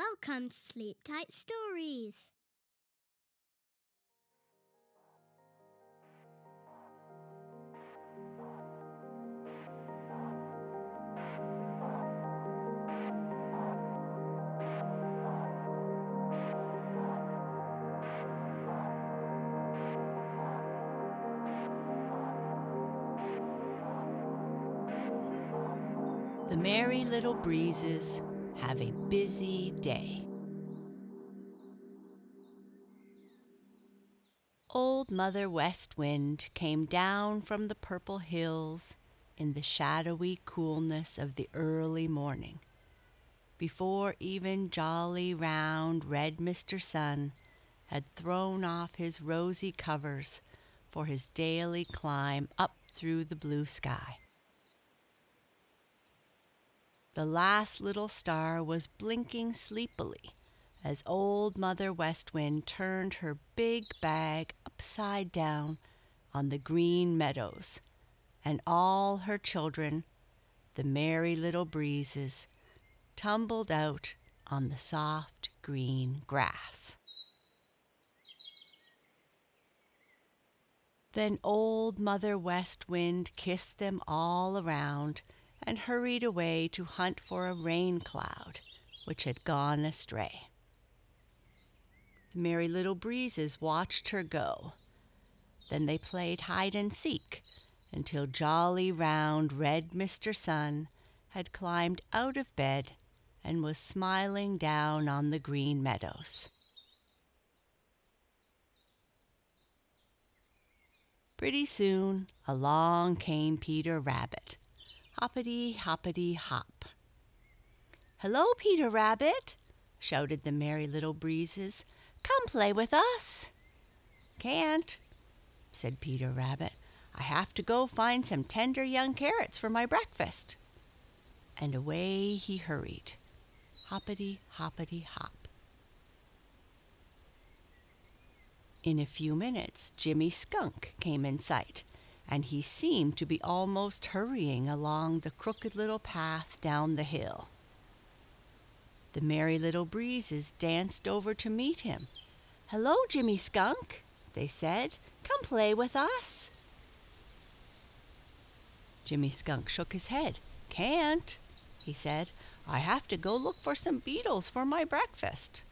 Welcome to Sleep Tight Stories. The Merry Little Breezes have a busy day. Old Mother West Wind came down from the purple hills in the shadowy coolness of the early morning, before even jolly, round, red Mr. Sun had thrown off his rosy covers for his daily climb up through the blue sky. The last little star was blinking sleepily as Old Mother West Wind turned her big bag upside down on the green meadows, and all her children, the merry little breezes, tumbled out on the soft green grass. Then Old Mother West Wind kissed them all around and hurried away to hunt for a rain cloud which had gone astray. The merry little breezes watched her go. Then they played hide and seek until jolly, round, red Mr. Sun had climbed out of bed and was smiling down on the green meadows. Pretty soon along came Peter Rabbit hoppity hoppity hop. Hello, Peter Rabbit, shouted the Merry Little Breezes. Come play with us. Can't, said Peter Rabbit. I have to go find some tender young carrots for my breakfast. And away he hurried, hoppity hoppity hop. In a few minutes, Jimmy Skunk came in sight and he seemed to be almost hurrying along the crooked little path down the hill. The Merry Little Breezes danced over to meet him. Hello, Jimmy Skunk, they said. Come play with us. Jimmy Skunk shook his head. Can't, he said. I have to go look for some beetles for my breakfast.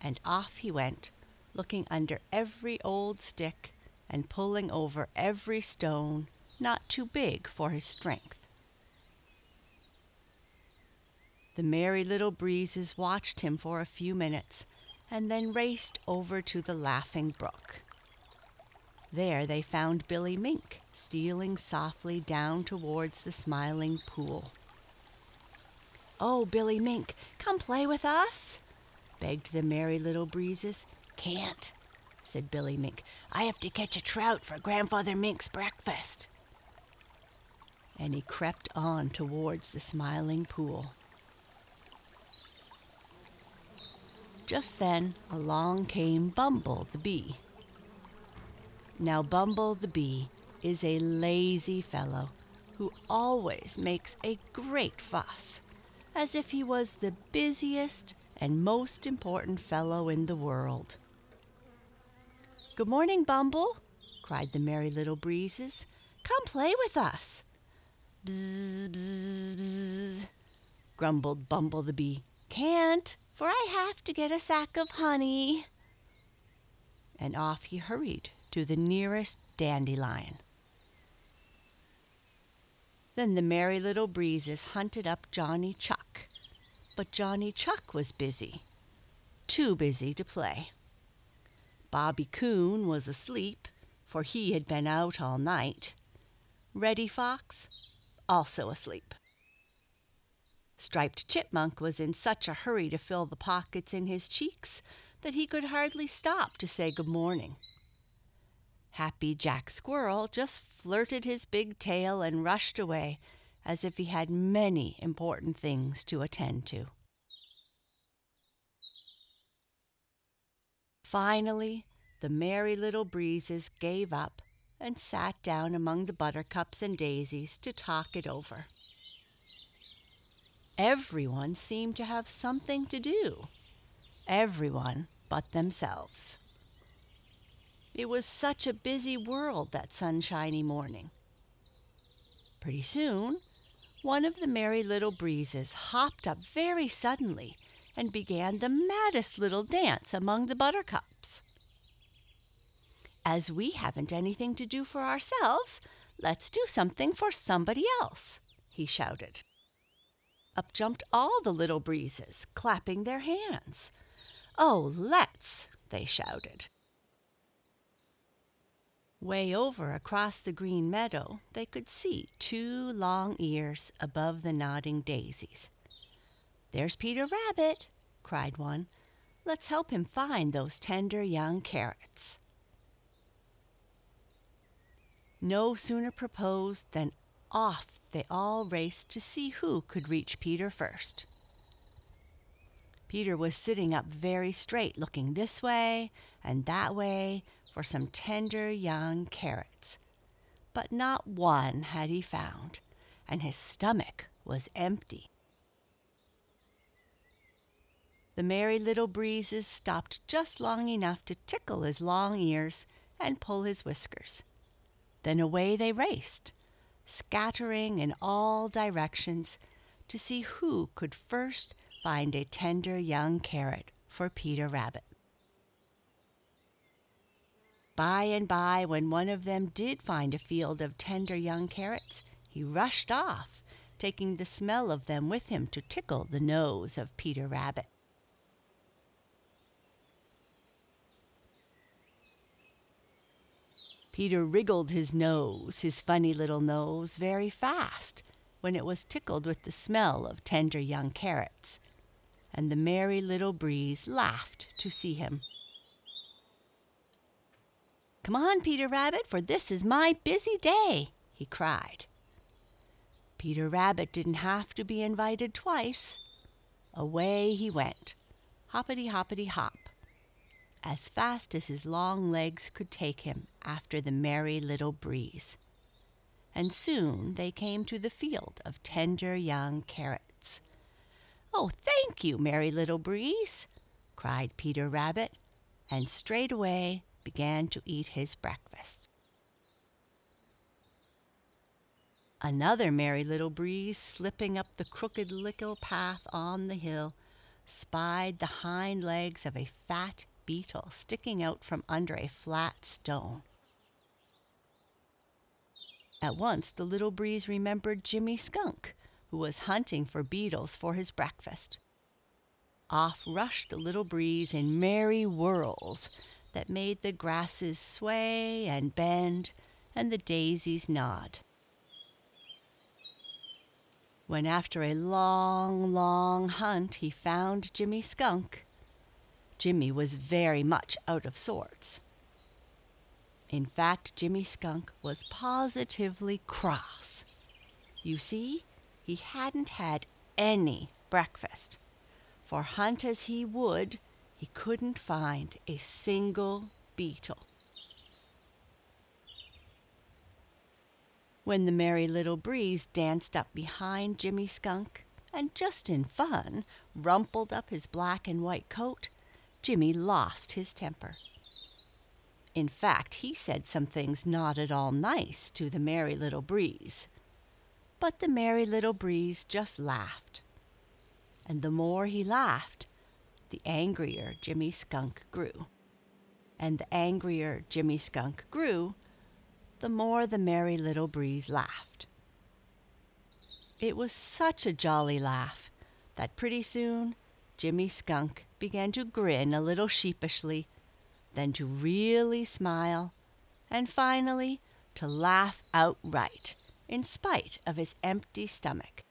And off he went, looking under every old stick and pulling over every stone not too big for his strength. The merry little breezes watched him for a few minutes and then raced over to the laughing brook. There they found Billy Mink stealing softly down towards the smiling pool. Oh, Billy Mink, come play with us, begged the merry little breezes. Can't, said Billy Mink. I have to catch a trout for Grandfather Mink's breakfast. And he crept on towards the smiling pool. Just then along came Bumble the bee. Now, Bumble the bee is a lazy fellow who always makes a great fuss, as if he was the busiest and most important fellow in the world. Good morning, Bumble, cried the Merry Little Breezes. Come play with us. Bzz, bzz, bzz, grumbled Bumble the Bee. Can't, for I have to get a sack of honey. And off he hurried to the nearest dandelion. Then the Merry Little Breezes hunted up Johnny Chuck. But Johnny Chuck was busy, too busy to play. Bobby Coon was asleep, for he had been out all night. Reddy Fox, also asleep. Striped Chipmunk was in such a hurry to fill the pockets in his cheeks that he could hardly stop to say good morning. Happy Jack Squirrel just flirted his big tail and rushed away as if he had many important things to attend to. Finally, the Merry Little Breezes gave up and sat down among the buttercups and daisies to talk it over. Everyone seemed to have something to do. Everyone but themselves. It was such a busy world that sunshiny morning. Pretty soon, one of the Merry Little Breezes hopped up very suddenly and began the maddest little dance among the buttercups. As we haven't anything to do for ourselves, let's do something for somebody else, he shouted. Up jumped all the little breezes, clapping their hands. Oh, let's, they shouted. Way over across the green meadow, they could see two long ears above the nodding daisies. There's Peter Rabbit, cried one. Let's help him find those tender young carrots. No sooner proposed than off they all raced to see who could reach Peter first. Peter was sitting up very straight, looking this way and that way for some tender young carrots. But not one had he found, and his stomach was empty. The Merry Little Breezes stopped just long enough to tickle his long ears and pull his whiskers. Then away they raced, scattering in all directions to see who could first find a tender young carrot for Peter Rabbit. By and by, when one of them did find a field of tender young carrots, he rushed off, taking the smell of them with him to tickle the nose of Peter Rabbit. Peter wriggled his nose, his funny little nose, very fast when it was tickled with the smell of tender young carrots, and the Merry Little Breeze laughed to see him. Come on, Peter Rabbit, for this is my busy day, he cried. Peter Rabbit didn't have to be invited twice. Away he went, hoppity hoppity hop, as fast as his long legs could take him after the Merry Little Breeze. And soon they came to the field of tender young carrots. Oh, thank you, Merry Little Breeze, cried Peter Rabbit, and straightway began to eat his breakfast. Another Merry Little Breeze, slipping up the crooked little path on the hill, spied the hind legs of a fat beetle sticking out from under a flat stone. At once the little breeze remembered Jimmy Skunk, who was hunting for beetles for his breakfast. Off rushed the little breeze in merry whirls that made the grasses sway and bend and the daisies nod. When after a long, long hunt he found Jimmy Skunk, Jimmy was very much out of sorts. In fact, Jimmy Skunk was positively cross. You see, he hadn't had any breakfast, for hunt as he would, he couldn't find a single beetle. When the Merry Little Breeze danced up behind Jimmy Skunk and just in fun rumpled up his black and white coat, Jimmy lost his temper. In fact, he said some things not at all nice to the Merry Little Breeze. But the Merry Little Breeze just laughed. And the more he laughed, the angrier Jimmy Skunk grew. And the angrier Jimmy Skunk grew, the more the Merry Little Breeze laughed. It was such a jolly laugh that pretty soon Jimmy Skunk began to grin a little sheepishly, then to really smile, and finally to laugh outright, in spite of his empty stomach.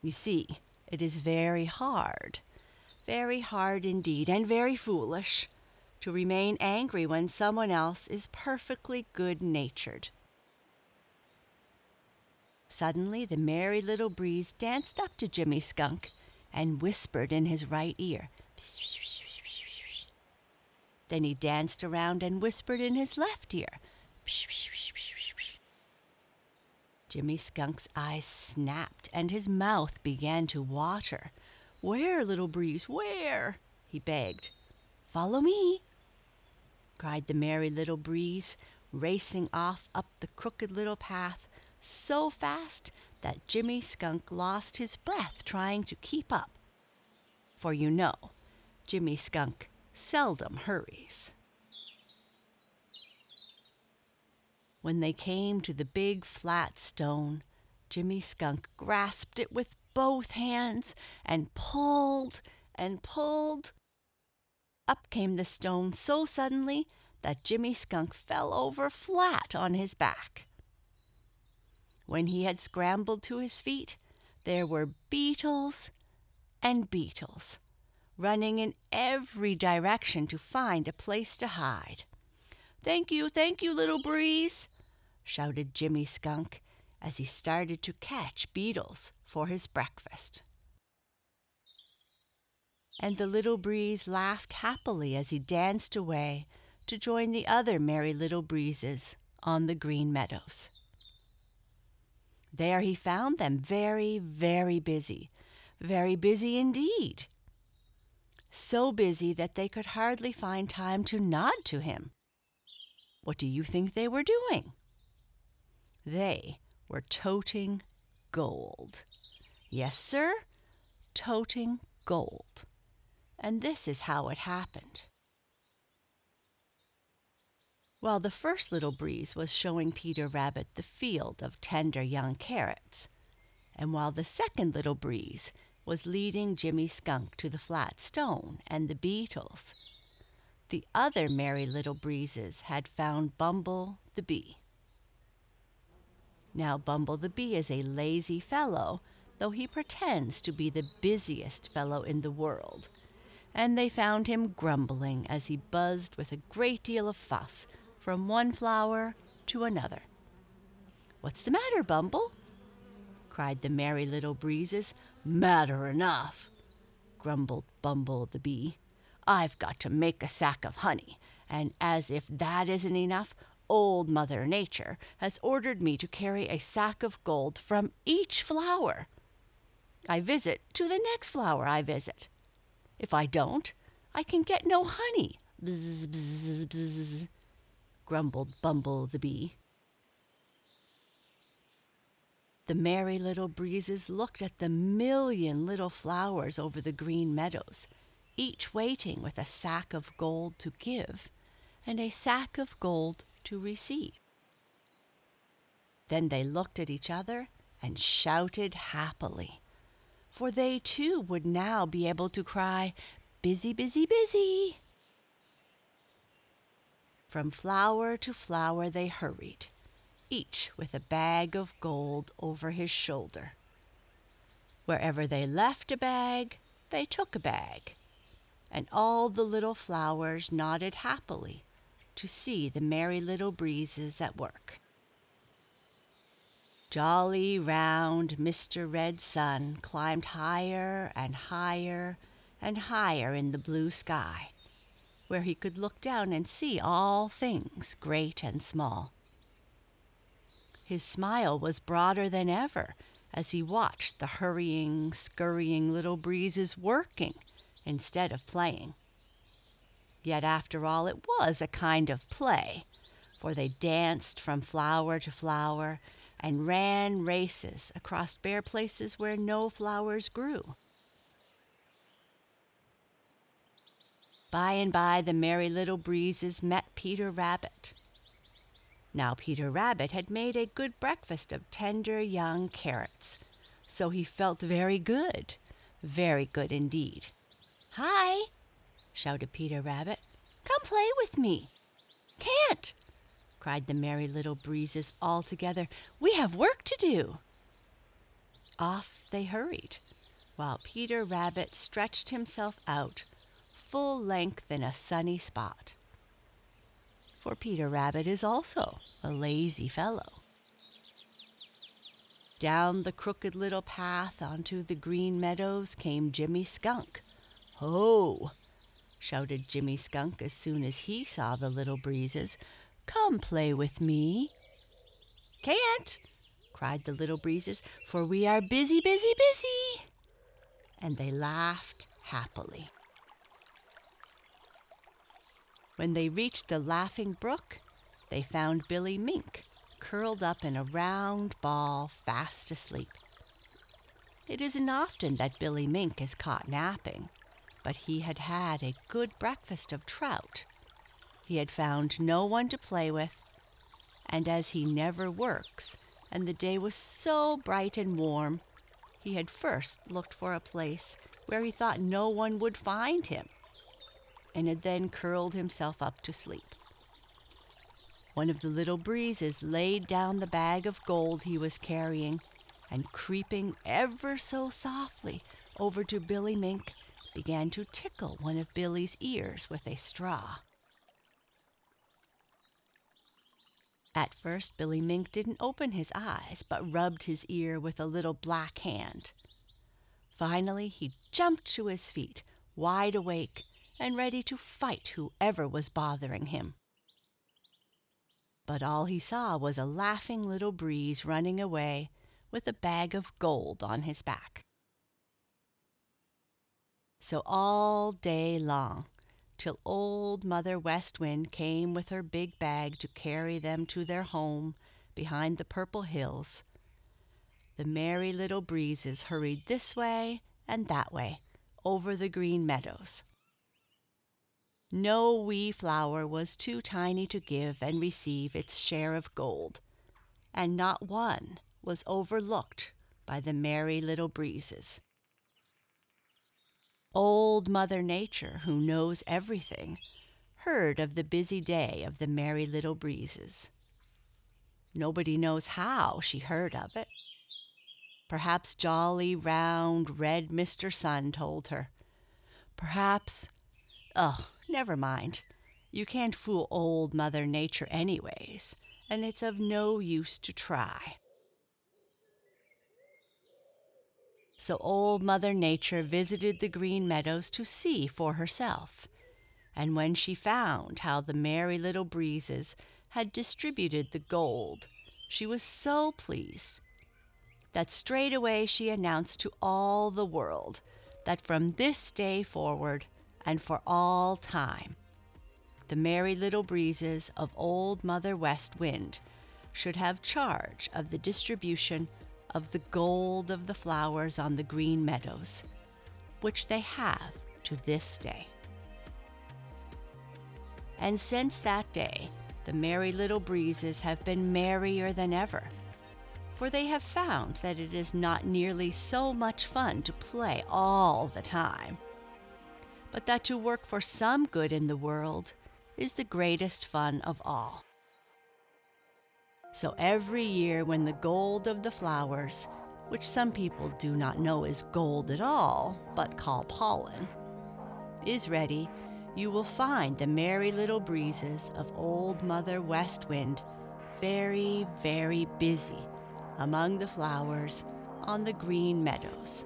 You see, it is very hard, very hard indeed, and very foolish to remain angry when someone else is perfectly good natured. Suddenly, the Merry Little Breeze danced up to Jimmy Skunk and whispered in his right ear. Then he danced around and whispered in his left ear. Jimmy Skunk's eyes snapped and his mouth began to water. Where, little breeze, where? he begged. Follow me, cried the merry little breeze, racing off up the crooked little path so fast that Jimmy Skunk lost his breath trying to keep up. For you know, Jimmy Skunk seldom hurries. When they came to the big flat stone, Jimmy Skunk grasped it with both hands and pulled and pulled. Up came the stone so suddenly that Jimmy Skunk fell over flat on his back. When he had scrambled to his feet, there were beetles and beetles running in every direction to find a place to hide. Thank you, thank you, little breeze, shouted Jimmy Skunk as he started to catch beetles for his breakfast. And the little breeze laughed happily as he danced away to join the other merry little breezes on the green meadows. There he found them very, very busy, very busy indeed. So busy that they could hardly find time to nod to him. What do you think they were doing? They were toting gold. Yes, sir, toting gold. And this is how it happened. While the first little breeze was showing Peter Rabbit the field of tender young carrots, and while the second little breeze was leading Jimmy Skunk to the flat stone and the beetles, the other merry little breezes had found Bumble the bee. Now, Bumble the bee is a lazy fellow, though he pretends to be the busiest fellow in the world, and they found him grumbling as he buzzed with a great deal of fuss from one flower to another. What's the matter, Bumble? cried the merry little breezes. Matter enough, grumbled Bumble the bee. I've got to make a sack of honey, and as if that isn't enough, Old Mother Nature has ordered me to carry a sack of gold from each flower I visit to the next flower I visit. If I don't, I can get no honey. Bzz, bzz, bzz grumbled Bumble the bee. The merry little breezes looked at the million little flowers over the green meadows, each waiting with a sack of gold to give and a sack of gold to receive. Then they looked at each other and shouted happily, for they too would now be able to cry, Busy, busy, busy! From flower to flower they hurried, each with a bag of gold over his shoulder. Wherever they left a bag, they took a bag, and all the little flowers nodded happily to see the merry little breezes at work. Jolly, round Mr. Red Sun climbed higher and higher and higher in the blue sky where he could look down and see all things, great and small. His smile was broader than ever as he watched the hurrying, scurrying little breezes working instead of playing. Yet, after all, it was a kind of play, for they danced from flower to flower and ran races across bare places where no flowers grew. By and by, the Merry Little Breezes met Peter Rabbit. Now, Peter Rabbit had made a good breakfast of tender young carrots, so he felt very good, very good indeed. Hi, shouted Peter Rabbit. Come play with me. Can't, cried the Merry Little Breezes all together. We have work to do. Off they hurried, while Peter Rabbit stretched himself out full length in a sunny spot. For Peter Rabbit is also a lazy fellow. Down the crooked little path onto the green meadows came Jimmy Skunk. Ho! shouted Jimmy Skunk as soon as he saw the little breezes. Come play with me. Can't, cried the little breezes, for we are busy, busy, busy. And they laughed happily. When they reached the Laughing Brook, they found Billy Mink curled up in a round ball, fast asleep. It isn't often that Billy Mink is caught napping, but he had had a good breakfast of trout. He had found no one to play with, and as he never works, and the day was so bright and warm, he had first looked for a place where he thought no one would find him and had then curled himself up to sleep. One of the little breezes laid down the bag of gold he was carrying, and creeping ever so softly over to Billy Mink, began to tickle one of Billy's ears with a straw. At first, Billy Mink didn't open his eyes, but rubbed his ear with a little black hand. Finally, he jumped to his feet, wide awake, and ready to fight whoever was bothering him. But all he saw was a laughing little breeze running away with a bag of gold on his back. So all day long, till old Mother West Wind came with her big bag to carry them to their home behind the purple hills, the merry little breezes hurried this way and that way over the green meadows. No wee flower was too tiny to give and receive its share of gold, and not one was overlooked by the merry little breezes. Old Mother Nature, who knows everything, heard of the busy day of the merry little breezes. Nobody knows how she heard of it. Perhaps jolly, round, red Mr. Sun told her. Perhaps, oh, Never mind. You can't fool old Mother Nature, anyways, and it's of no use to try. So old Mother Nature visited the Green Meadows to see for herself. And when she found how the Merry Little Breezes had distributed the gold, she was so pleased that straightway she announced to all the world that from this day forward and for all time. The merry little breezes of Old Mother West Wind should have charge of the distribution of the gold of the flowers on the green meadows, which they have to this day. And since that day, the merry little breezes have been merrier than ever, for they have found that it is not nearly so much fun to play all the time but that to work for some good in the world is the greatest fun of all. So every year, when the gold of the flowers, which some people do not know is gold at all, but call pollen, is ready, you will find the merry little breezes of Old Mother West Wind very, very busy among the flowers on the green meadows.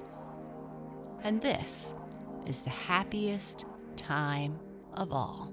And this is the happiest time of all.